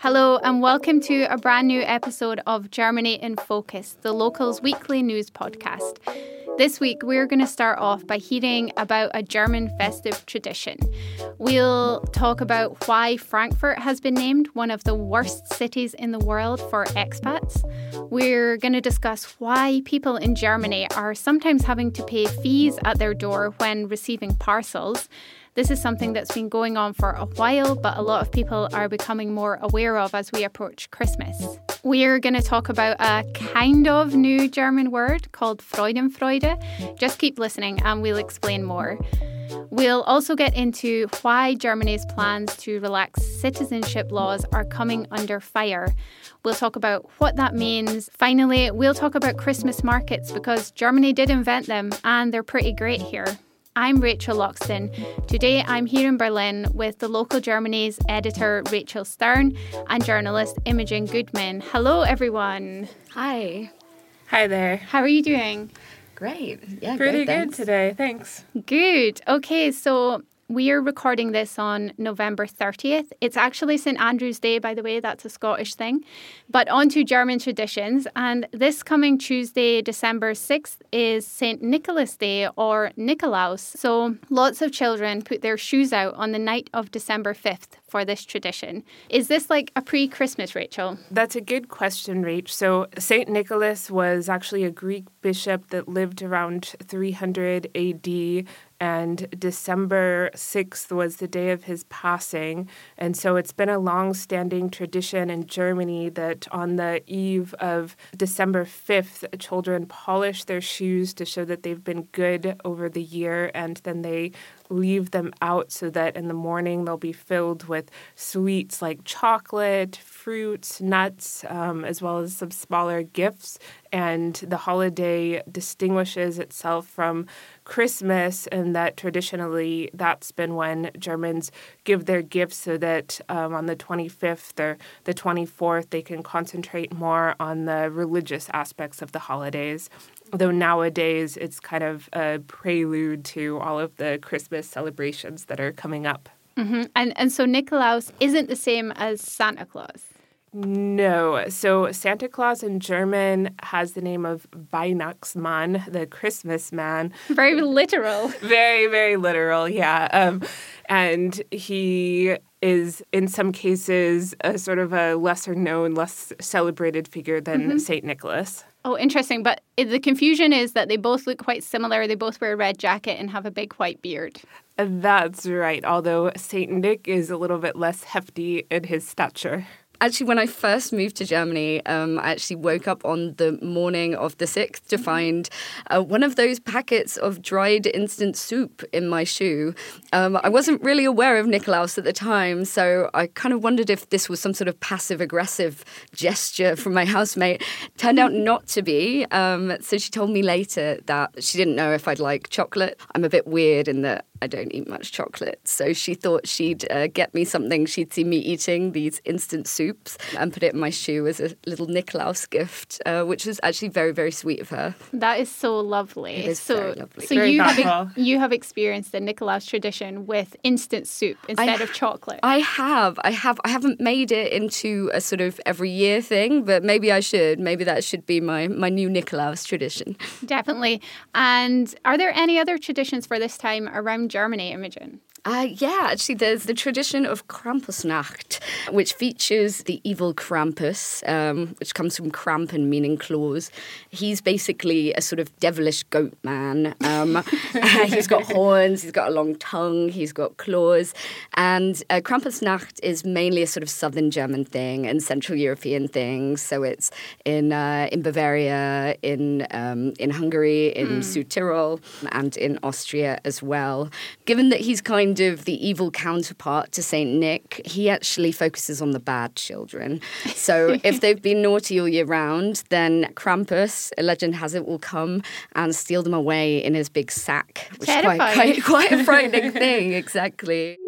Hello, and welcome to a brand new episode of Germany in Focus, the Locals Weekly News Podcast. This week, we're going to start off by hearing about a German festive tradition. We'll talk about why Frankfurt has been named one of the worst cities in the world for expats. We're going to discuss why people in Germany are sometimes having to pay fees at their door when receiving parcels. This is something that's been going on for a while, but a lot of people are becoming more aware of as we approach Christmas. We're going to talk about a kind of new German word called Freudenfreude. Just keep listening and we'll explain more. We'll also get into why Germany's plans to relax citizenship laws are coming under fire. We'll talk about what that means. Finally, we'll talk about Christmas markets because Germany did invent them and they're pretty great here. I'm Rachel Loxton. Today I'm here in Berlin with the local Germany's editor Rachel Stern and journalist Imogen Goodman. Hello, everyone. Hi. Hi there. How are you doing? Great. Yeah, Pretty great, good thanks. today. Thanks. Good. Okay, so we are recording this on November 30th. It's actually St Andrew's Day, by the way, that's a Scottish thing. But on to German traditions. And this coming Tuesday, December 6th, is St Nicholas Day or Nikolaus. So lots of children put their shoes out on the night of December 5th for this tradition. Is this like a pre Christmas, Rachel? That's a good question, Rach. So, St. Nicholas was actually a Greek bishop that lived around 300 AD, and December 6th was the day of his passing. And so, it's been a long standing tradition in Germany that on the eve of December 5th, children polish their shoes to show that they've been good over the year, and then they leave them out so that in the morning they'll be filled with sweets like chocolate, fruits, nuts, um, as well as some smaller gifts. And the holiday distinguishes itself from Christmas, and that traditionally that's been when Germans give their gifts so that um, on the 25th or the 24th they can concentrate more on the religious aspects of the holidays though nowadays it's kind of a prelude to all of the Christmas celebrations that are coming up. Mm-hmm. And, and so Nikolaus isn't the same as Santa Claus. No. So Santa Claus in German has the name of Weihnachtsmann, the Christmas man. Very literal. very, very literal, yeah. Um, and he is, in some cases, a sort of a lesser known, less celebrated figure than Mm-hmm. St. Nicholas. Oh, interesting. But the confusion is that they both look quite similar. They both wear a red jacket and have a big white beard. That's right, although St. Nick is a little bit less hefty in his stature. Actually, when I first moved to Germany, um, I actually woke up on the morning of the 6th to find uh, one of those packets of dried instant soup in my shoe. Um, I wasn't really aware of Nikolaus at the time, so I kind of wondered if this was some sort of passive aggressive gesture from my housemate. Turned out not to be. Um, so she told me later that she didn't know if I'd like chocolate. I'm a bit weird in that I don't eat much chocolate. So she thought she'd uh, get me something she'd see me eating, these instant soups, and put it in my shoe as a little Nikolaus gift, uh, which was actually very, very sweet of her. That is so lovely. It is so, very lovely. So Very you have you have experienced the Nikolaus tradition with instant soup instead of chocolate. I have, I have, I haven't made it into a sort of every year thing, but maybe I should. Maybe that should be my my new Nikolaus tradition. Definitely. And are there any other traditions for this time around Germany, Imogen? Uh, yeah, actually, there's the tradition of Krampusnacht, which features the evil Krampus, um, which comes from Krampen, meaning claws. He's basically a sort of devilish goat man. Um, he's got horns, he's got a long tongue, he's got claws. And uh, Krampusnacht is mainly a sort of southern German thing and Central European thing. So it's in uh, in Bavaria, in um, in Hungary, in Südtirol, and in Austria as well. Given that he's kind kind of the evil counterpart to Saint Nick. He actually focuses on the bad children. So if they've been naughty all year round, then Krampus, a legend has it, will come and steal them away in his big sack, which is quite, quite, quite a frightening thing. Exactly.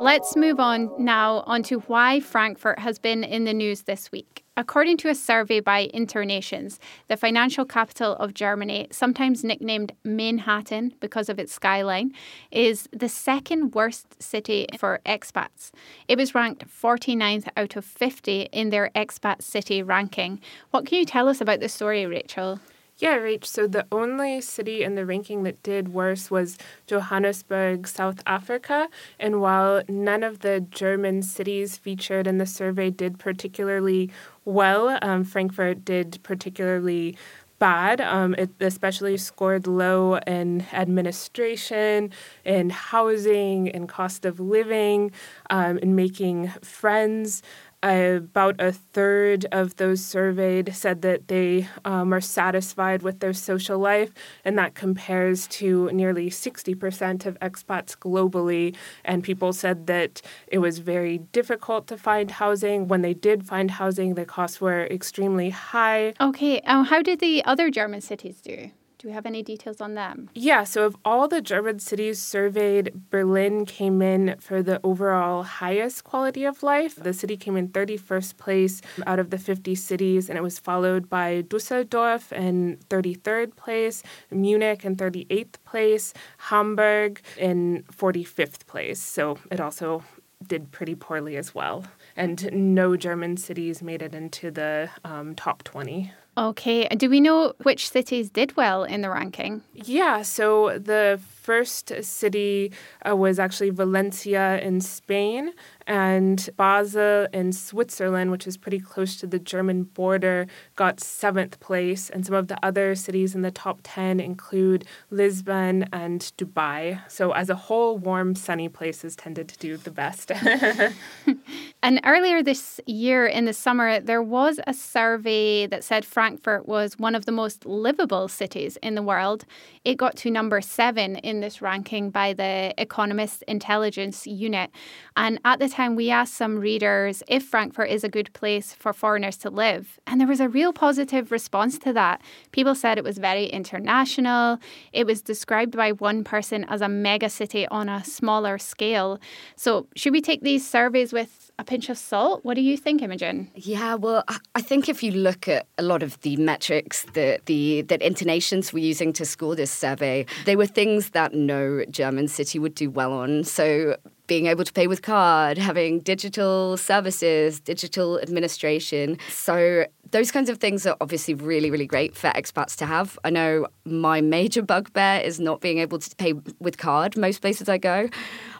Let's move on now onto why Frankfurt has been in the news this week. According to a survey by Internations, the financial capital of Germany, sometimes nicknamed Manhattan because of its skyline, is the second worst city for expats. It was ranked 49th out of 50 in their expat city ranking. What can you tell us about this story, Rachel? Yeah, Rach. So the only city in the ranking that did worse was Johannesburg, South Africa. And while none of the German cities featured in the survey did particularly well, um, Frankfurt did particularly bad. Um, it especially scored low in administration, in housing, in cost of living, um, in making friends about a third of those surveyed said that they um, are satisfied with their social life, and that compares to nearly 60% of expats globally. And people said that it was very difficult to find housing. When they did find housing, the costs were extremely high. Okay, um, how did the other German cities do? Do we have any details on them? Yeah, so of all the German cities surveyed, Berlin came in for the overall highest quality of life. The city came in 31st place out of the 50 cities, and it was followed by Dusseldorf in 33rd place, Munich in 38th place, Hamburg in 45th place. So it also did pretty poorly as well. And no German cities made it into the um, top 20. Okay. Do we know which cities did well in the ranking? Yeah. So the first city uh, was actually Valencia in Spain and Basel in Switzerland, which is pretty close to the German border, got seventh place. And some of the other cities in the top 10 include Lisbon and Dubai. So, as a whole, warm, sunny places tended to do the best. and earlier this year in the summer, there was a survey that said Frankfurt was one of the most livable cities in the world. It got to number seven in this ranking by the Economist Intelligence Unit. And at the time, we asked some readers if Frankfurt is a good place for foreigners to live. And there was a real positive response to that. People said it was very international. It was described by one person as a mega city on a smaller scale. So, should we take these surveys with a pinch of salt? What do you think, Imogen? Yeah, well, I think if you look at a lot of the metrics that the that InterNations were using to score this survey, they were things that no German city would do well on. So being able to pay with card, having digital services, digital administration. So those kinds of things are obviously really, really great for expats to have. I know my major bugbear is not being able to pay with card most places I go.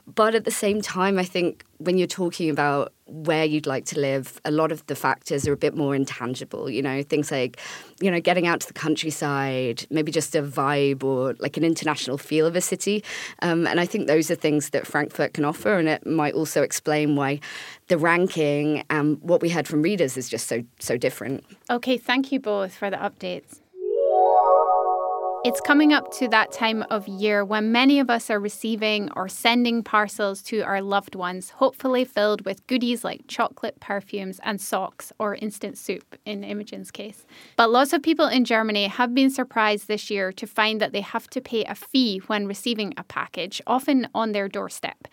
But at the same time, I think when you're talking about where you'd like to live, a lot of the factors are a bit more intangible. You know, things like, you know, getting out to the countryside, maybe just a vibe or like an international feel of a city. Um, and I think those are things that Frankfurt can offer. And it might also explain why the ranking and what we heard from readers is just so, so different. Okay, thank you both for the updates. It's coming up to that time of year when many of us are receiving or sending parcels to our loved ones, hopefully filled with goodies like chocolate, perfumes, and socks, or instant soup in Imogen's case. But lots of people in Germany have been surprised this year to find that they have to pay a fee when receiving a package, often on their doorstep.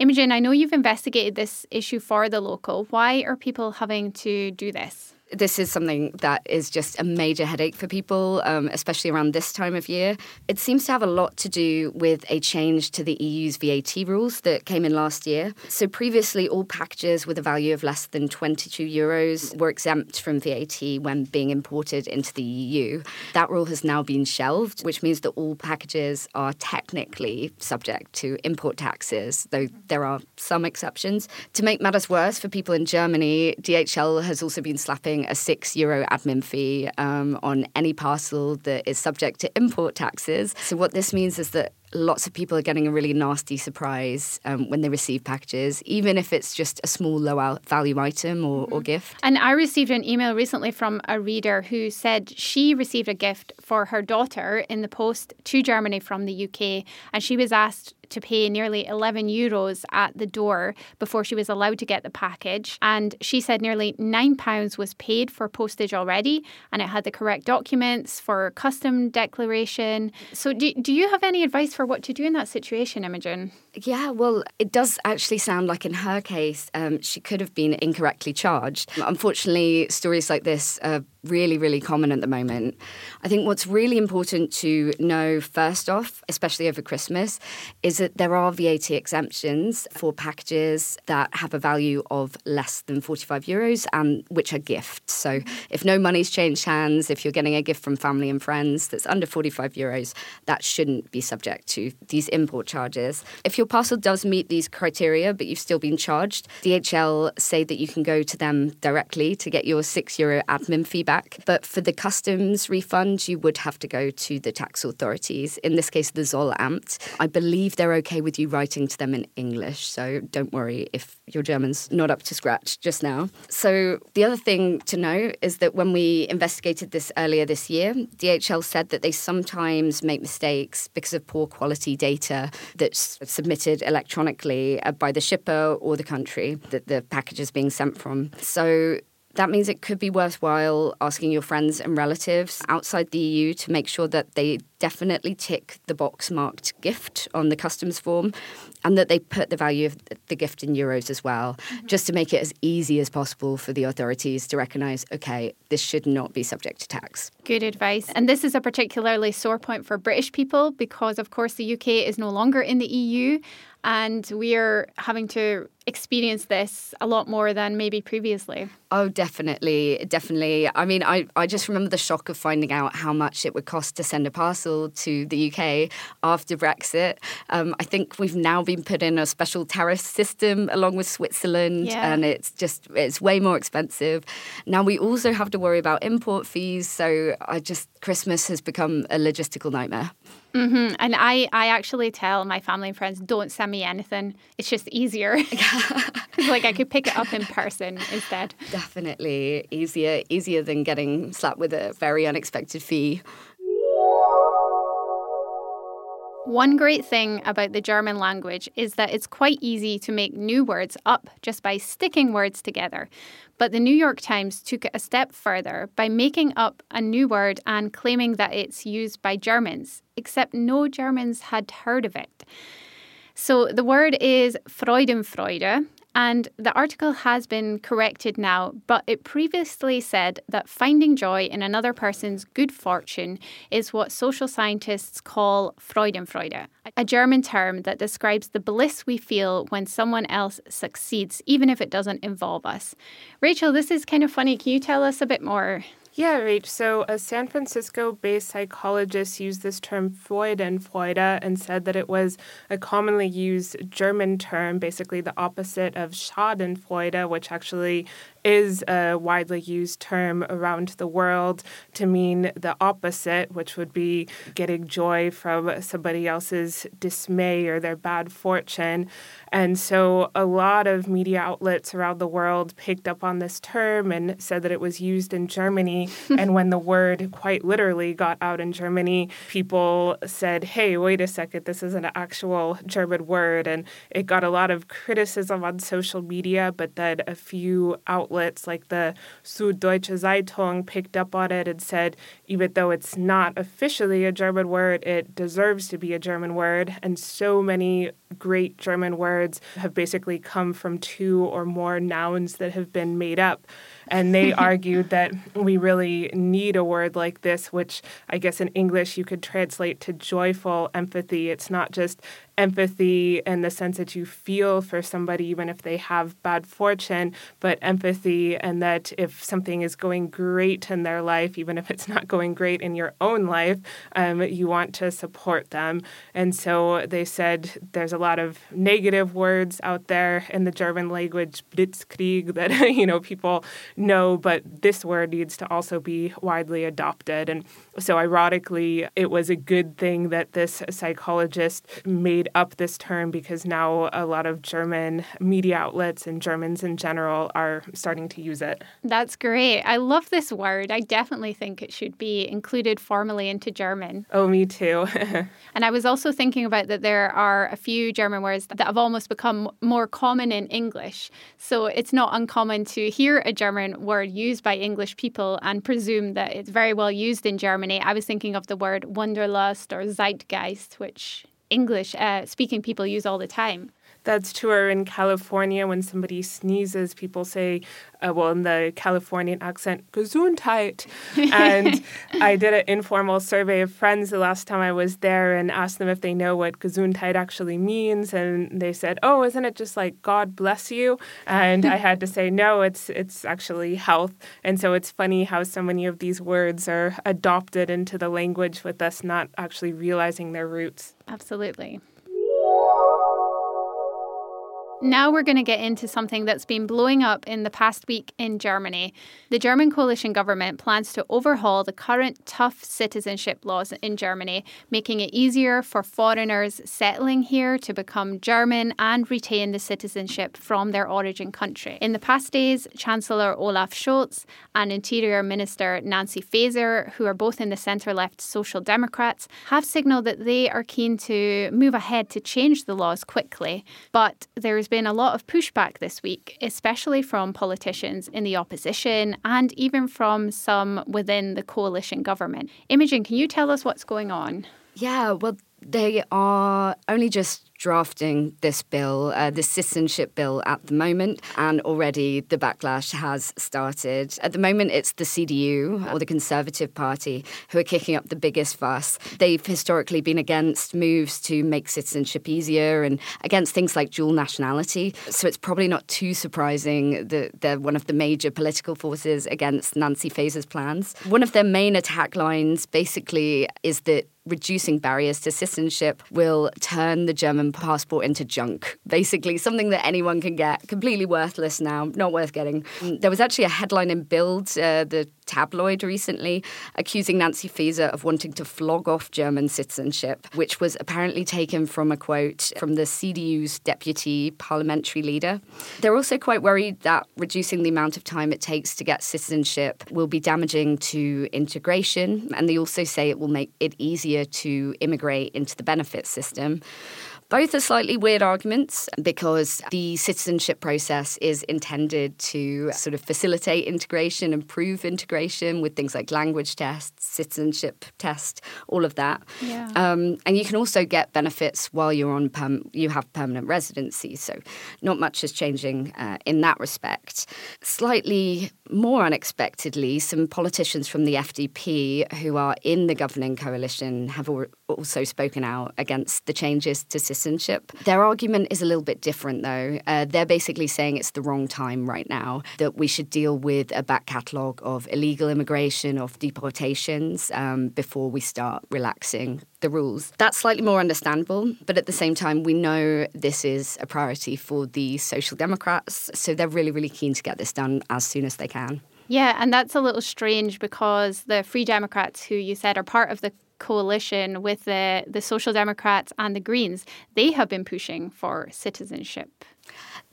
Imogen, I know you've investigated this issue for the local. Why are people having to do this? This is something that is just a major headache for people, um, especially around this time of year. It seems to have a lot to do with a change to the EU's VAT rules that came in last year. So previously, all packages with a value of less than 22 euros were exempt from VAT when being imported into the EU. That rule has now been shelved, which means that all packages are technically subject to import taxes, though there are some exceptions. To make matters worse for people in Germany, DHL has also been slapping a six euro admin fee um, on any parcel that is subject to import taxes. So, what this means is that lots of people are getting a really nasty surprise um, when they receive packages, even if it's just a small low value item or, mm-hmm. or gift. And I received an email recently from a reader who said she received a gift for her daughter in the post to Germany from the UK, and she was asked to pay nearly 11 euros at the door before she was allowed to get the package. And she said nearly £9 was paid for postage already, and it had the correct documents for custom declaration. So, do, do you have any advice for what to do in that situation, Imogen? Yeah, well, it does actually sound like in her case, um, she could have been incorrectly charged. Unfortunately, stories like this are really, really common at the moment. I think what's really important to know first off, especially over Christmas, is that there are VAT exemptions for packages that have a value of less than 45 euros and which are gifts. So if no money's changed hands, if you're getting a gift from family and friends that's under 45 euros, that shouldn't be subject to these import charges. If your parcel does meet these criteria, but you've still been charged, DHL say that you can go to them directly to get your six euro admin fee back. But for the customs refund, you would have to go to the tax authorities, in this case, the Zollamt. I believe they're okay with you writing to them in English, so don't worry if your German's not up to scratch just now. So the other thing to know is that when we investigated this earlier this year, DHL said that they sometimes make mistakes because of poor quality data that's submitted electronically uh, by the shipper or the country that the package is being sent from. So that means it could be worthwhile asking your friends and relatives outside the EU to make sure that they definitely tick the box marked gift on the customs form and that they put the value of the gift in euros as well, mm-hmm. just to make it as easy as possible for the authorities to recognise okay, this should not be subject to tax. Good advice. And this is a particularly sore point for British people because, of course, the UK is no longer in the EU and we're having to experience this a lot more than maybe previously. Oh, definitely, definitely. I mean, I, I just remember the shock of finding out how much it would cost to send a parcel to the UK after Brexit. Um, I think we've now been put in a special tariff system along with Switzerland, yeah. and it's just it's way more expensive. Now we also have to worry about import fees, so I just Christmas has become a logistical nightmare. Mm-hmm. And I, I actually tell my family and friends, don't send me anything. It's just easier. like I could pick it up in person instead. Definitely easier, easier than getting slapped with a very unexpected fee. One great thing about the German language is that it's quite easy to make new words up just by sticking words together. But the New York Times took it a step further by making up a new word and claiming that it's used by Germans, except no Germans had heard of it. So the word is Freudenfreude, and the article has been corrected now, but it previously said that finding joy in another person's good fortune is what social scientists call Freudenfreude, a German term that describes the bliss we feel when someone else succeeds, even if it doesn't involve us. Rachel, this is kind of funny. Can you tell us a bit more? Yeah, Rach. So a San Francisco-based psychologist used this term Freudenfreude and said that it was a commonly used German term, basically the opposite of Schadenfreude, which actually is a widely used term around the world to mean the opposite, which would be getting joy from somebody else's dismay or their bad fortune. And so a lot of media outlets around the world picked up on this term and said that it was used in Germany. and when the word quite literally got out in Germany, people said, hey, wait a second, this is an actual German word. And it got a lot of criticism on social media, but then a few outlets outlets like the Süddeutsche Zeitung picked up on it and said, even though it's not officially a German word, it deserves to be a German word. And so many great German words have basically come from two or more nouns that have been made up. And they argued that we really need a word like this, which I guess in English you could translate to joyful empathy. It's not just empathy and the sense that you feel for somebody even if they have bad fortune, but empathy and that if something is going great in their life, even if it's not going great in your own life, um, you want to support them. And so they said there's a lot of negative words out there in the German language, Blitzkrieg, that you know people know, but this word needs to also be widely adopted. And so, ironically, it was a good thing that this psychologist made up this term because now a lot of German media outlets and Germans in general are starting to use it. That's great. I love this word. I definitely think it should be included formally into German. Oh, me too. and I was also thinking about that there are a few German words that have almost become more common in English. So it's not uncommon to hear a German word used by English people and presume that it's very well used in Germany. I was thinking of the word Wanderlust or Zeitgeist, which English uh, speaking people use all the time. That's true. Or in California, when somebody sneezes, people say, uh, well, in the Californian accent, Gesundheit. and I did an informal survey of friends the last time I was there and asked them if they know what Gesundheit actually means. And they said, oh, isn't it just like God bless you? And I had to say, no, it's, it's actually health. And so it's funny how so many of these words are adopted into the language with us not actually realizing their roots. Absolutely. Now we're going to get into something that's been blowing up in the past week in Germany. The German coalition government plans to overhaul the current tough citizenship laws in Germany, making it easier for foreigners settling here to become German and retain the citizenship from their origin country. In the past days, Chancellor Olaf Scholz and Interior Minister Nancy Faeser, who are both in the centre left Social Democrats, have signalled that they are keen to move ahead to change the laws quickly. But there is there's been a lot of pushback this week, especially from politicians in the opposition and even from some within the coalition government. Imogen, can you tell us what's going on? Yeah, well, they are only just drafting this bill, uh, the citizenship bill at the moment, and already the backlash has started. At the moment, it's the CDU or the Conservative Party who are kicking up the biggest fuss. They've historically been against moves to make citizenship easier and against things like dual nationality. So it's probably not too surprising that they're one of the major political forces against Nancy Faeser's plans. One of their main attack lines basically is that reducing barriers to citizenship will turn the German passport into junk. Basically, something that anyone can get, completely worthless now, not worth getting. There was actually a headline in Bild, uh, the tabloid recently, accusing Nancy Faeser of wanting to flog off German citizenship, which was apparently taken from a quote from the CDU's deputy parliamentary leader. They're also quite worried that reducing the amount of time it takes to get citizenship will be damaging to integration, and they also say it will make it easier to immigrate into the benefits system. Both are slightly weird arguments because the citizenship process is intended to sort of facilitate integration, improve integration with things like language tests, citizenship test, all of that. Yeah. Um, and you can also get benefits while you're on perm- you have permanent residency. So not much is changing uh, in that respect. Slightly more unexpectedly, some politicians from the FDP who are in the governing coalition have also spoken out against the changes to citizenship. Their argument is a little bit different, though. Uh, they're basically saying it's the wrong time right now, that we should deal with a back catalogue of illegal immigration, of deportations, um, before we start relaxing the rules. That's slightly more understandable, but at the same time, we know this is a priority for the Social Democrats, so they're really, really keen to get this done as soon as they can. Yeah, and that's a little strange because the Free Democrats, who you said are part of the coalition with the, the Social Democrats and the Greens, they have been pushing for citizenship.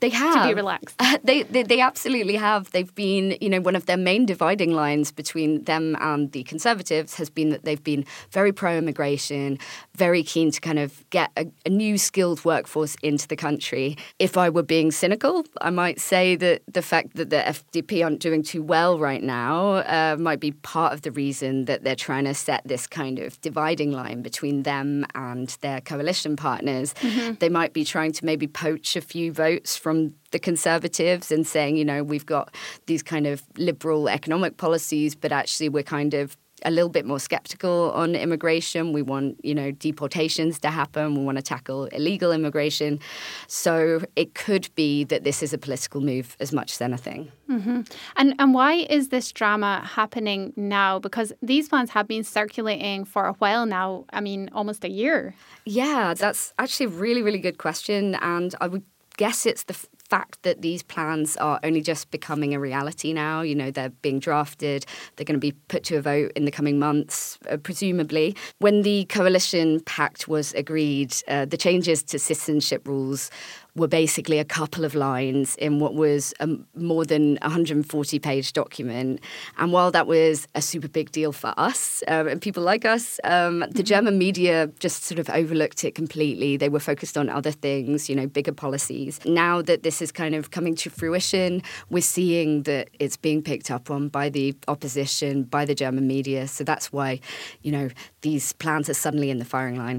They have to be relaxed. Uh, they, they, they absolutely have. They've been, you know, one of their main dividing lines between them and the Conservatives has been that they've been very pro-immigration, very keen to kind of get a, a new skilled workforce into the country. If I were being cynical, I might say that the fact that the FDP aren't doing too well right now uh, might be part of the reason that they're trying to set this kind of dividing line between them and their coalition partners. Mm-hmm. They might be trying to maybe poach a few votes from the Conservatives and saying, you know, we've got these kind of liberal economic policies, but actually we're kind of a little bit more skeptical on immigration. We want, you know, deportations to happen. We want to tackle illegal immigration. So it could be that this is a political move as much as anything. Mm-hmm. And and why is this drama happening now? Because these plans have been circulating for a while now. I mean, almost a year. Yeah, that's actually a really, really good question, and I would guess it's the fact that these plans are only just becoming a reality now. You know, they're being drafted, they're going to be put to a vote in the coming months, uh, presumably. When the coalition pact was agreed, uh, the changes to citizenship rules were basically a couple of lines in what was a more than 140 page document. And while that was a super big deal for us uh, and people like us, um, the mm-hmm. German media just sort of overlooked it completely. They were focused on other things, you know, bigger policies. Now that this is kind of coming to fruition, we're seeing that it's being picked up on by the opposition, by the German media. So that's why, you know, these plans are suddenly in the firing line.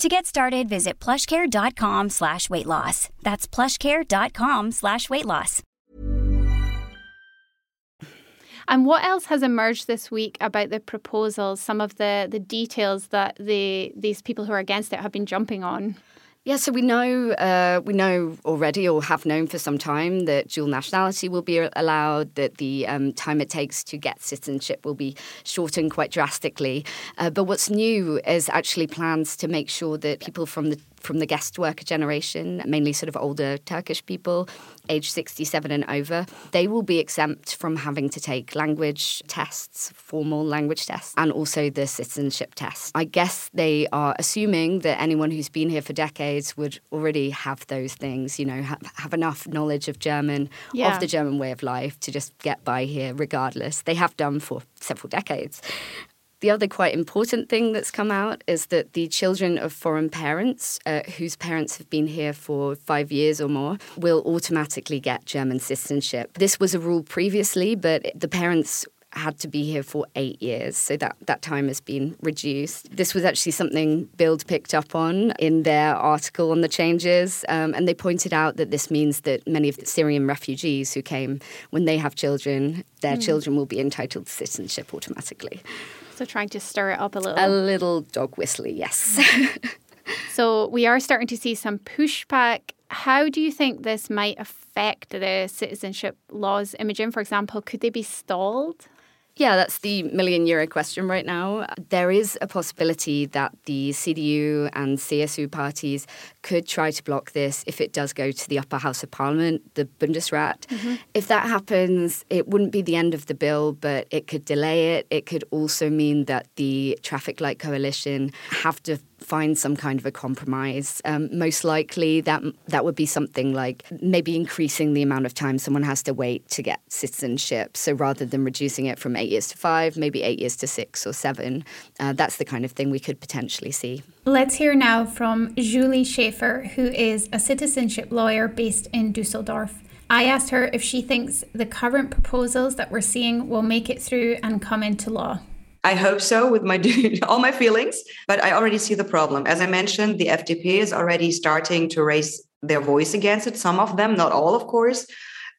To get started, visit plushcare.com slash weight loss. That's plushcare.com slash weight loss. And what else has emerged this week about the proposals, some of the, the details that the these people who are against it have been jumping on? Yeah, so we know uh, we know already, or have known for some time, that dual nationality will be allowed. That the um, time it takes to get citizenship will be shortened quite drastically. Uh, but what's new is actually plans to make sure that people from the from the guest worker generation, mainly sort of older Turkish people, age 67 and over, they will be exempt from having to take language tests, formal language tests, and also the citizenship test. I guess they are assuming that anyone who's been here for decades would already have those things, you know, have, have enough knowledge of German, yeah. of the German way of life to just get by here regardless. They have done for several decades. The other quite important thing that's come out is that the children of foreign parents uh, whose parents have been here for five years or more will automatically get German citizenship. This was a rule previously, but the parents had to be here for eight years, so that, that time has been reduced. This was actually something Bild picked up on in their article on the changes, um, and they pointed out that this means that many of the Syrian refugees who came, when they have children, their mm. children will be entitled to citizenship automatically. So trying to stir it up a little. A little dog whistly, yes. so we are starting to see some pushback. How do you think this might affect the citizenship laws? Imogen, for example, could they be stalled? Yeah, that's the million euro question right now. There is a possibility that the CDU and CSU parties could try to block this if it does go to the upper house of parliament, the Bundesrat. Mm-hmm. If that happens, it wouldn't be the end of the bill, but it could delay it. It could also mean that the traffic light coalition have to find some kind of a compromise. Um, most likely, that that would be something like maybe increasing the amount of time someone has to wait to get citizenship. So rather than reducing it from eight years to five, maybe eight years to six or seven. Uh, that's the kind of thing we could potentially see. Let's hear now from Julie Schäfer, who is a citizenship lawyer based in Dusseldorf. I asked her if she thinks the current proposals that we're seeing will make it through and come into law. I hope so with my all my feelings, but I already see the problem. As I mentioned, the FDP is already starting to raise their voice against it. Some of them, not all, of course.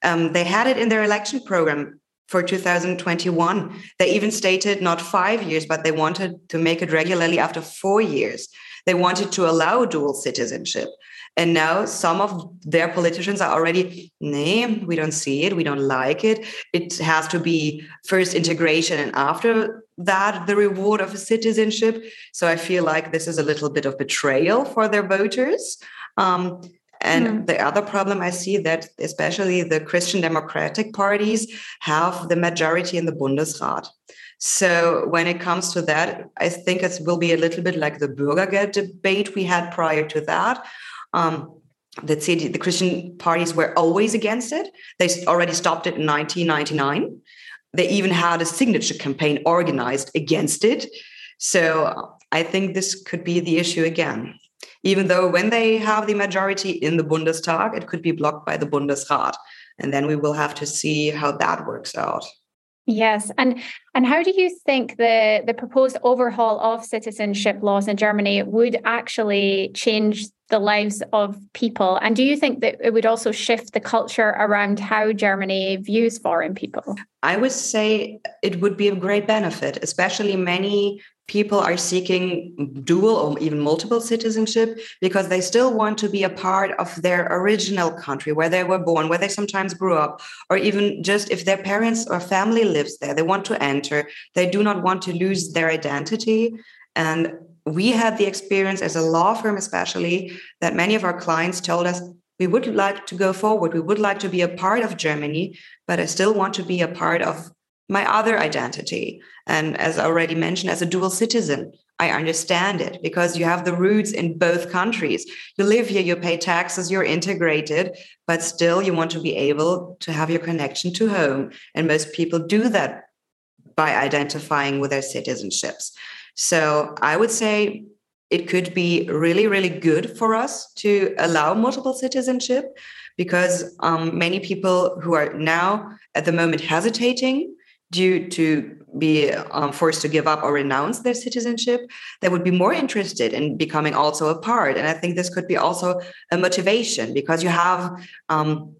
Um, they had it in their election program for 2021. They even stated not five years, but they wanted to make it regularly after four years. They wanted to allow dual citizenship. And now some of their politicians are already, nah, we don't see it, we don't like it. It has to be first integration and after that the reward of a citizenship. So I feel like this is a little bit of betrayal for their voters. Um, and mm. the other problem I see that especially the Christian democratic parties have the majority in the Bundesrat. So when it comes to that, I think it will be a little bit like the Bürgergeld debate we had prior to that. Um, the, the Christian parties were always against it. They already stopped it in 1999. They even had a signature campaign organized against it. So I think this could be the issue again. Even though when they have the majority in the Bundestag, it could be blocked by the Bundesrat. And then we will have to see how that works out. Yes, and and how do you think the the proposed overhaul of citizenship laws in Germany would actually change the lives of people? And do you think that it would also shift the culture around how Germany views foreign people? I would say it would be a great benefit, especially many people are seeking dual or even multiple citizenship because they still want to be a part of their original country where they were born, where they sometimes grew up, or even just if their parents or family lives there, they want to enter. They do not want to lose their identity. And we had the experience as a law firm, especially, that many of our clients told us, we would like to go forward. We would like to be a part of Germany, but I still want to be a part of my other identity. And as I already mentioned, as a dual citizen, I understand it because you have the roots in both countries. You live here, you pay taxes, you're integrated, but still you want to be able to have your connection to home. And most people do that by identifying with their citizenships. So I would say it could be really, really good for us to allow multiple citizenship because um, many people who are now at the moment hesitating due to be um, forced to give up or renounce their citizenship, they would be more interested in becoming also a part. And I think this could be also a motivation because you have um,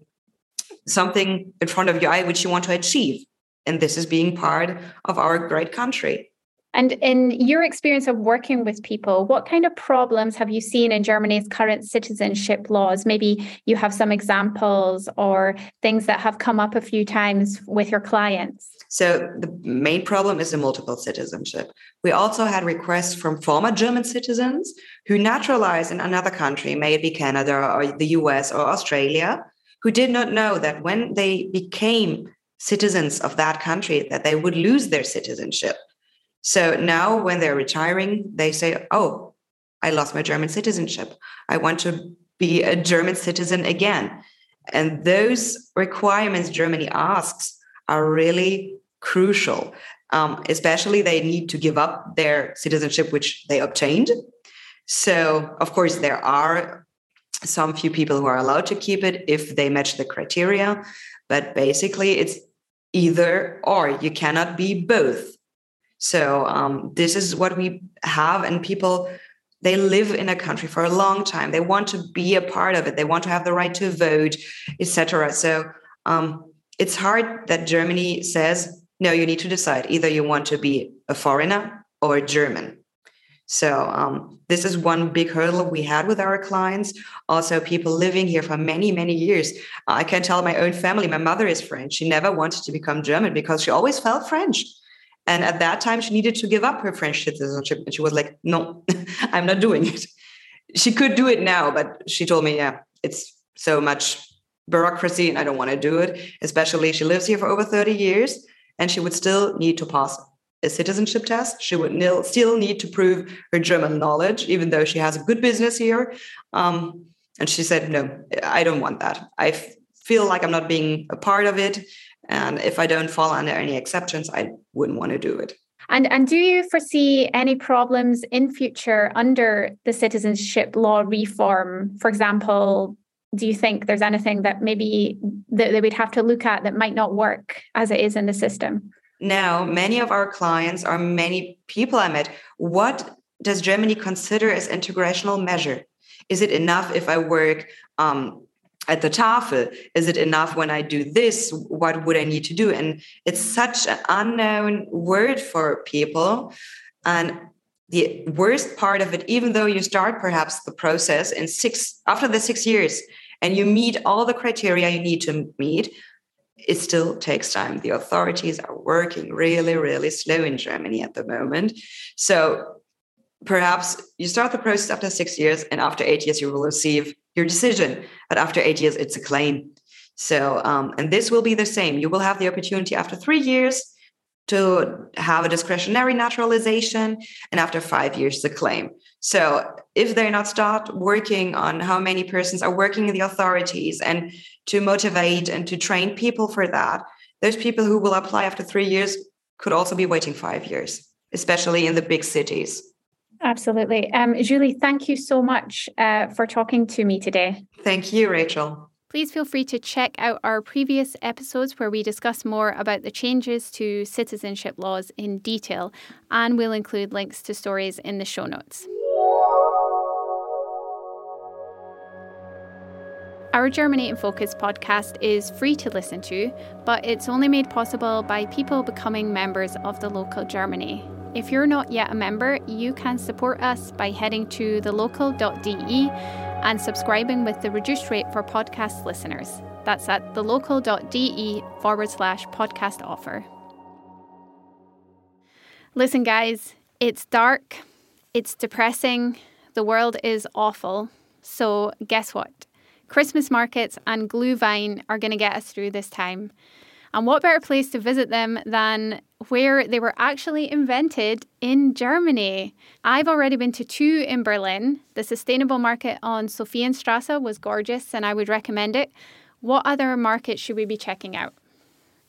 something in front of your eye which you want to achieve. And this is being part of our great country. And in your experience of working with people, what kind of problems have you seen in Germany's current citizenship laws? Maybe you have some examples or things that have come up a few times with your clients. So the main problem is the multiple citizenship. We also had requests from former German citizens who naturalized in another country, may it be Canada or the US or Australia, who did not know that when they became citizens of that country that they would lose their citizenship. So now when they're retiring, they say, "Oh, I lost my German citizenship. I want to be a German citizen again." And those requirements Germany asks are really crucial. Um, especially, they need to give up their citizenship, which they obtained. So, of course, there are some few people who are allowed to keep it if they match the criteria. But basically, it's either or. You cannot be both. So, um, this is what we have, and people they live in a country for a long time they want to be a part of it they want to have the right to vote etc so um, it's hard that Germany says, no, you need to decide either you want to be a foreigner or a German. So um, this is one big hurdle we had with our clients. Also, people living here for many, many years. I can tell my own family. My mother is French. She never wanted to become German because she always felt French. And at that time, she needed to give up her French citizenship. And she was like, no, I'm not doing it. She could do it now, but she told me, yeah, it's so much bureaucracy and I don't want to do it. Especially she lives here for over 30 years and she would still need to pass a citizenship test. She would nil, still need to prove her German knowledge, even though she has a good business here. Um, and she said, No, I don't want that. I feel like I'm not being a part of it. And if I don't fall under any exceptions, I wouldn't want to do it. And and do you foresee any problems in future under the citizenship law reform? For example, do you think there's anything that maybe that we'd have to look at that might not work as it is in the system? Now, many of our clients are many people I met. What does Germany consider as integrational measure? Is it enough if I work um, at the Tafel? Is it enough when I do this? What would I need to do? And it's such an unknown word for people. And the worst part of it, even though you start perhaps the process in six after the six years and you meet all the criteria you need to meet, it still takes time. The authorities are working really, really slow in Germany at the moment. So perhaps you start the process after six years, and after eight years, you will receive your decision. But after eight years, it's a claim. So, um, and this will be the same. You will have the opportunity after three years to have a discretionary naturalization, and after five years, the claim. So, if they're not start working on how many persons are working in the authorities and to motivate and to train people for that, those people who will apply after three years could also be waiting five years, especially in the big cities. Absolutely. Um, Julie, thank you so much uh, for talking to me today. Thank you, Rachel. Please feel free to check out our previous episodes where we discuss more about the changes to citizenship laws in detail, and we'll include links to stories in the show notes. Our Germany in Focus podcast is free to listen to, but it's only made possible by people becoming members of the local Germany. If you're not yet a member, you can support us by heading to thelocal.de and subscribing with the reduced rate for podcast listeners. That's at thelocal.de forward slash podcast offer. Listen, guys, it's dark, it's depressing, the world is awful. So, guess what? Christmas markets and Glühwein are going to get us through this time. And what better place to visit them than where they were actually invented in Germany? I've already been to two in Berlin. The sustainable market on Sophienstrasse was gorgeous and I would recommend it. What other markets should we be checking out?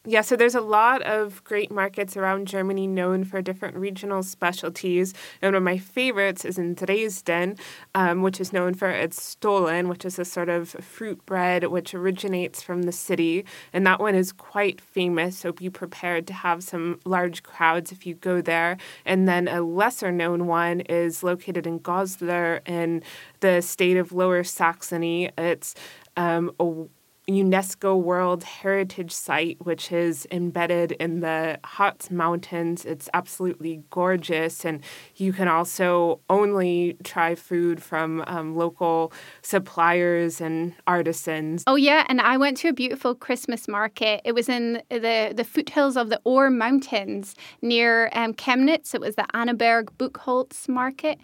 Yeah, so there's a lot of great markets around Germany known for different regional specialties. And one of my favorites is in Dresden, um, which is known for its Stollen, which is a sort of fruit bread which originates from the city. And that one is quite famous, so be prepared to have some large crowds if you go there. And then a lesser known one is located in Goslar in the state of Lower Saxony. It's um, a UNESCO World Heritage Site, which is embedded in the Harz Mountains. It's absolutely gorgeous, and you can also only try food from um, local suppliers and artisans. Oh yeah, and I went to a beautiful Christmas market. It was in the the foothills of the Ore Mountains near um, Chemnitz. It was the Annaberg Buchholz Market.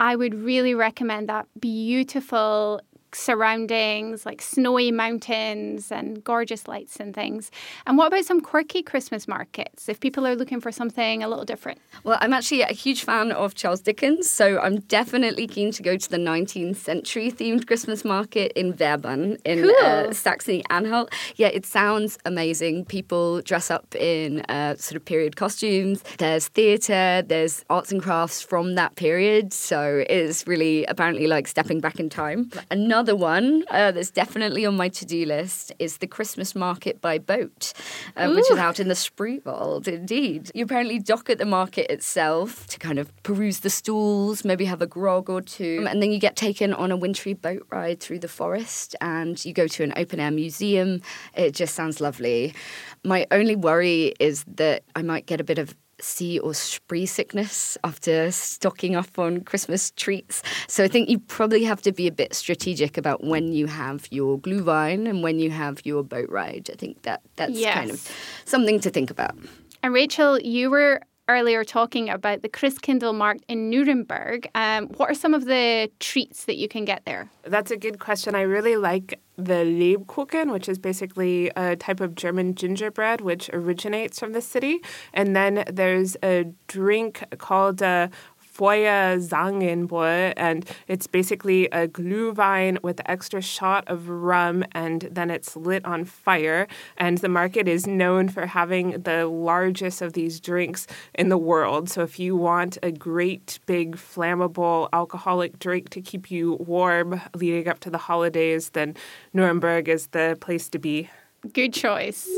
I would really recommend that beautiful surroundings like snowy mountains and gorgeous lights and things. And what about some quirky Christmas markets if people are looking for something a little different? Well, I'm actually a huge fan of Charles Dickens, so I'm definitely keen to go to the 19th century themed Christmas market in Verbund in cool. uh, Saxony Anhalt. Yeah, it sounds amazing. People dress up in uh, sort of period costumes. There's theatre, there's arts and crafts from that period, so it's really apparently like stepping back in time. Another Another one uh, that's definitely on my to do list is the Christmas market by boat, uh, which is out in the Spreewald, indeed. You apparently dock at the market itself to kind of peruse the stalls, maybe have a grog or two, and then you get taken on a wintry boat ride through the forest and you go to an open air museum. It just sounds lovely. My only worry is that I might get a bit of sea or spree sickness after stocking up on Christmas treats. So I think you probably have to be a bit strategic about when you have your Glühwein and when you have your boat ride. I think that that's yes. kind of something to think about. And Rachel, you were earlier talking about the Christkindlmarkt in Nuremberg. Um, what are some of the treats that you can get there? That's a good question. I really like the Lebkuchen, which is basically a type of German gingerbread which originates from the city. And then there's a drink called uh, Feuerzangenbowle, and it's basically a Glühwein with an extra shot of rum, and then it's lit on fire. And the market is known for having the largest of these drinks in the world. So if you want a great big flammable alcoholic drink to keep you warm leading up to the holidays, then Nuremberg is the place to be. Good choice.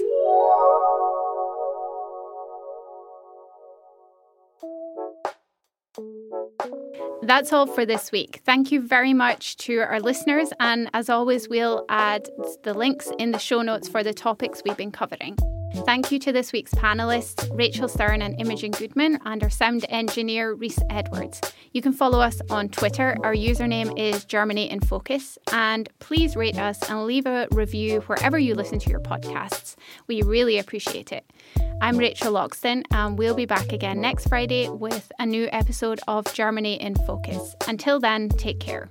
That's all for this week. Thank you very much to our listeners. And as always, we'll add the links in the show notes for the topics we've been covering. Thank you to this week's panelists, Rachel Stern and Imogen Goodman, and our sound engineer, Reese Edwards. You can follow us on Twitter. Our username is Germany in Focus. And please rate us and leave a review wherever you listen to your podcasts. We really appreciate it. I'm Rachel Loxton, and we'll be back again next Friday with a new episode of Germany in Focus. Until then, take care.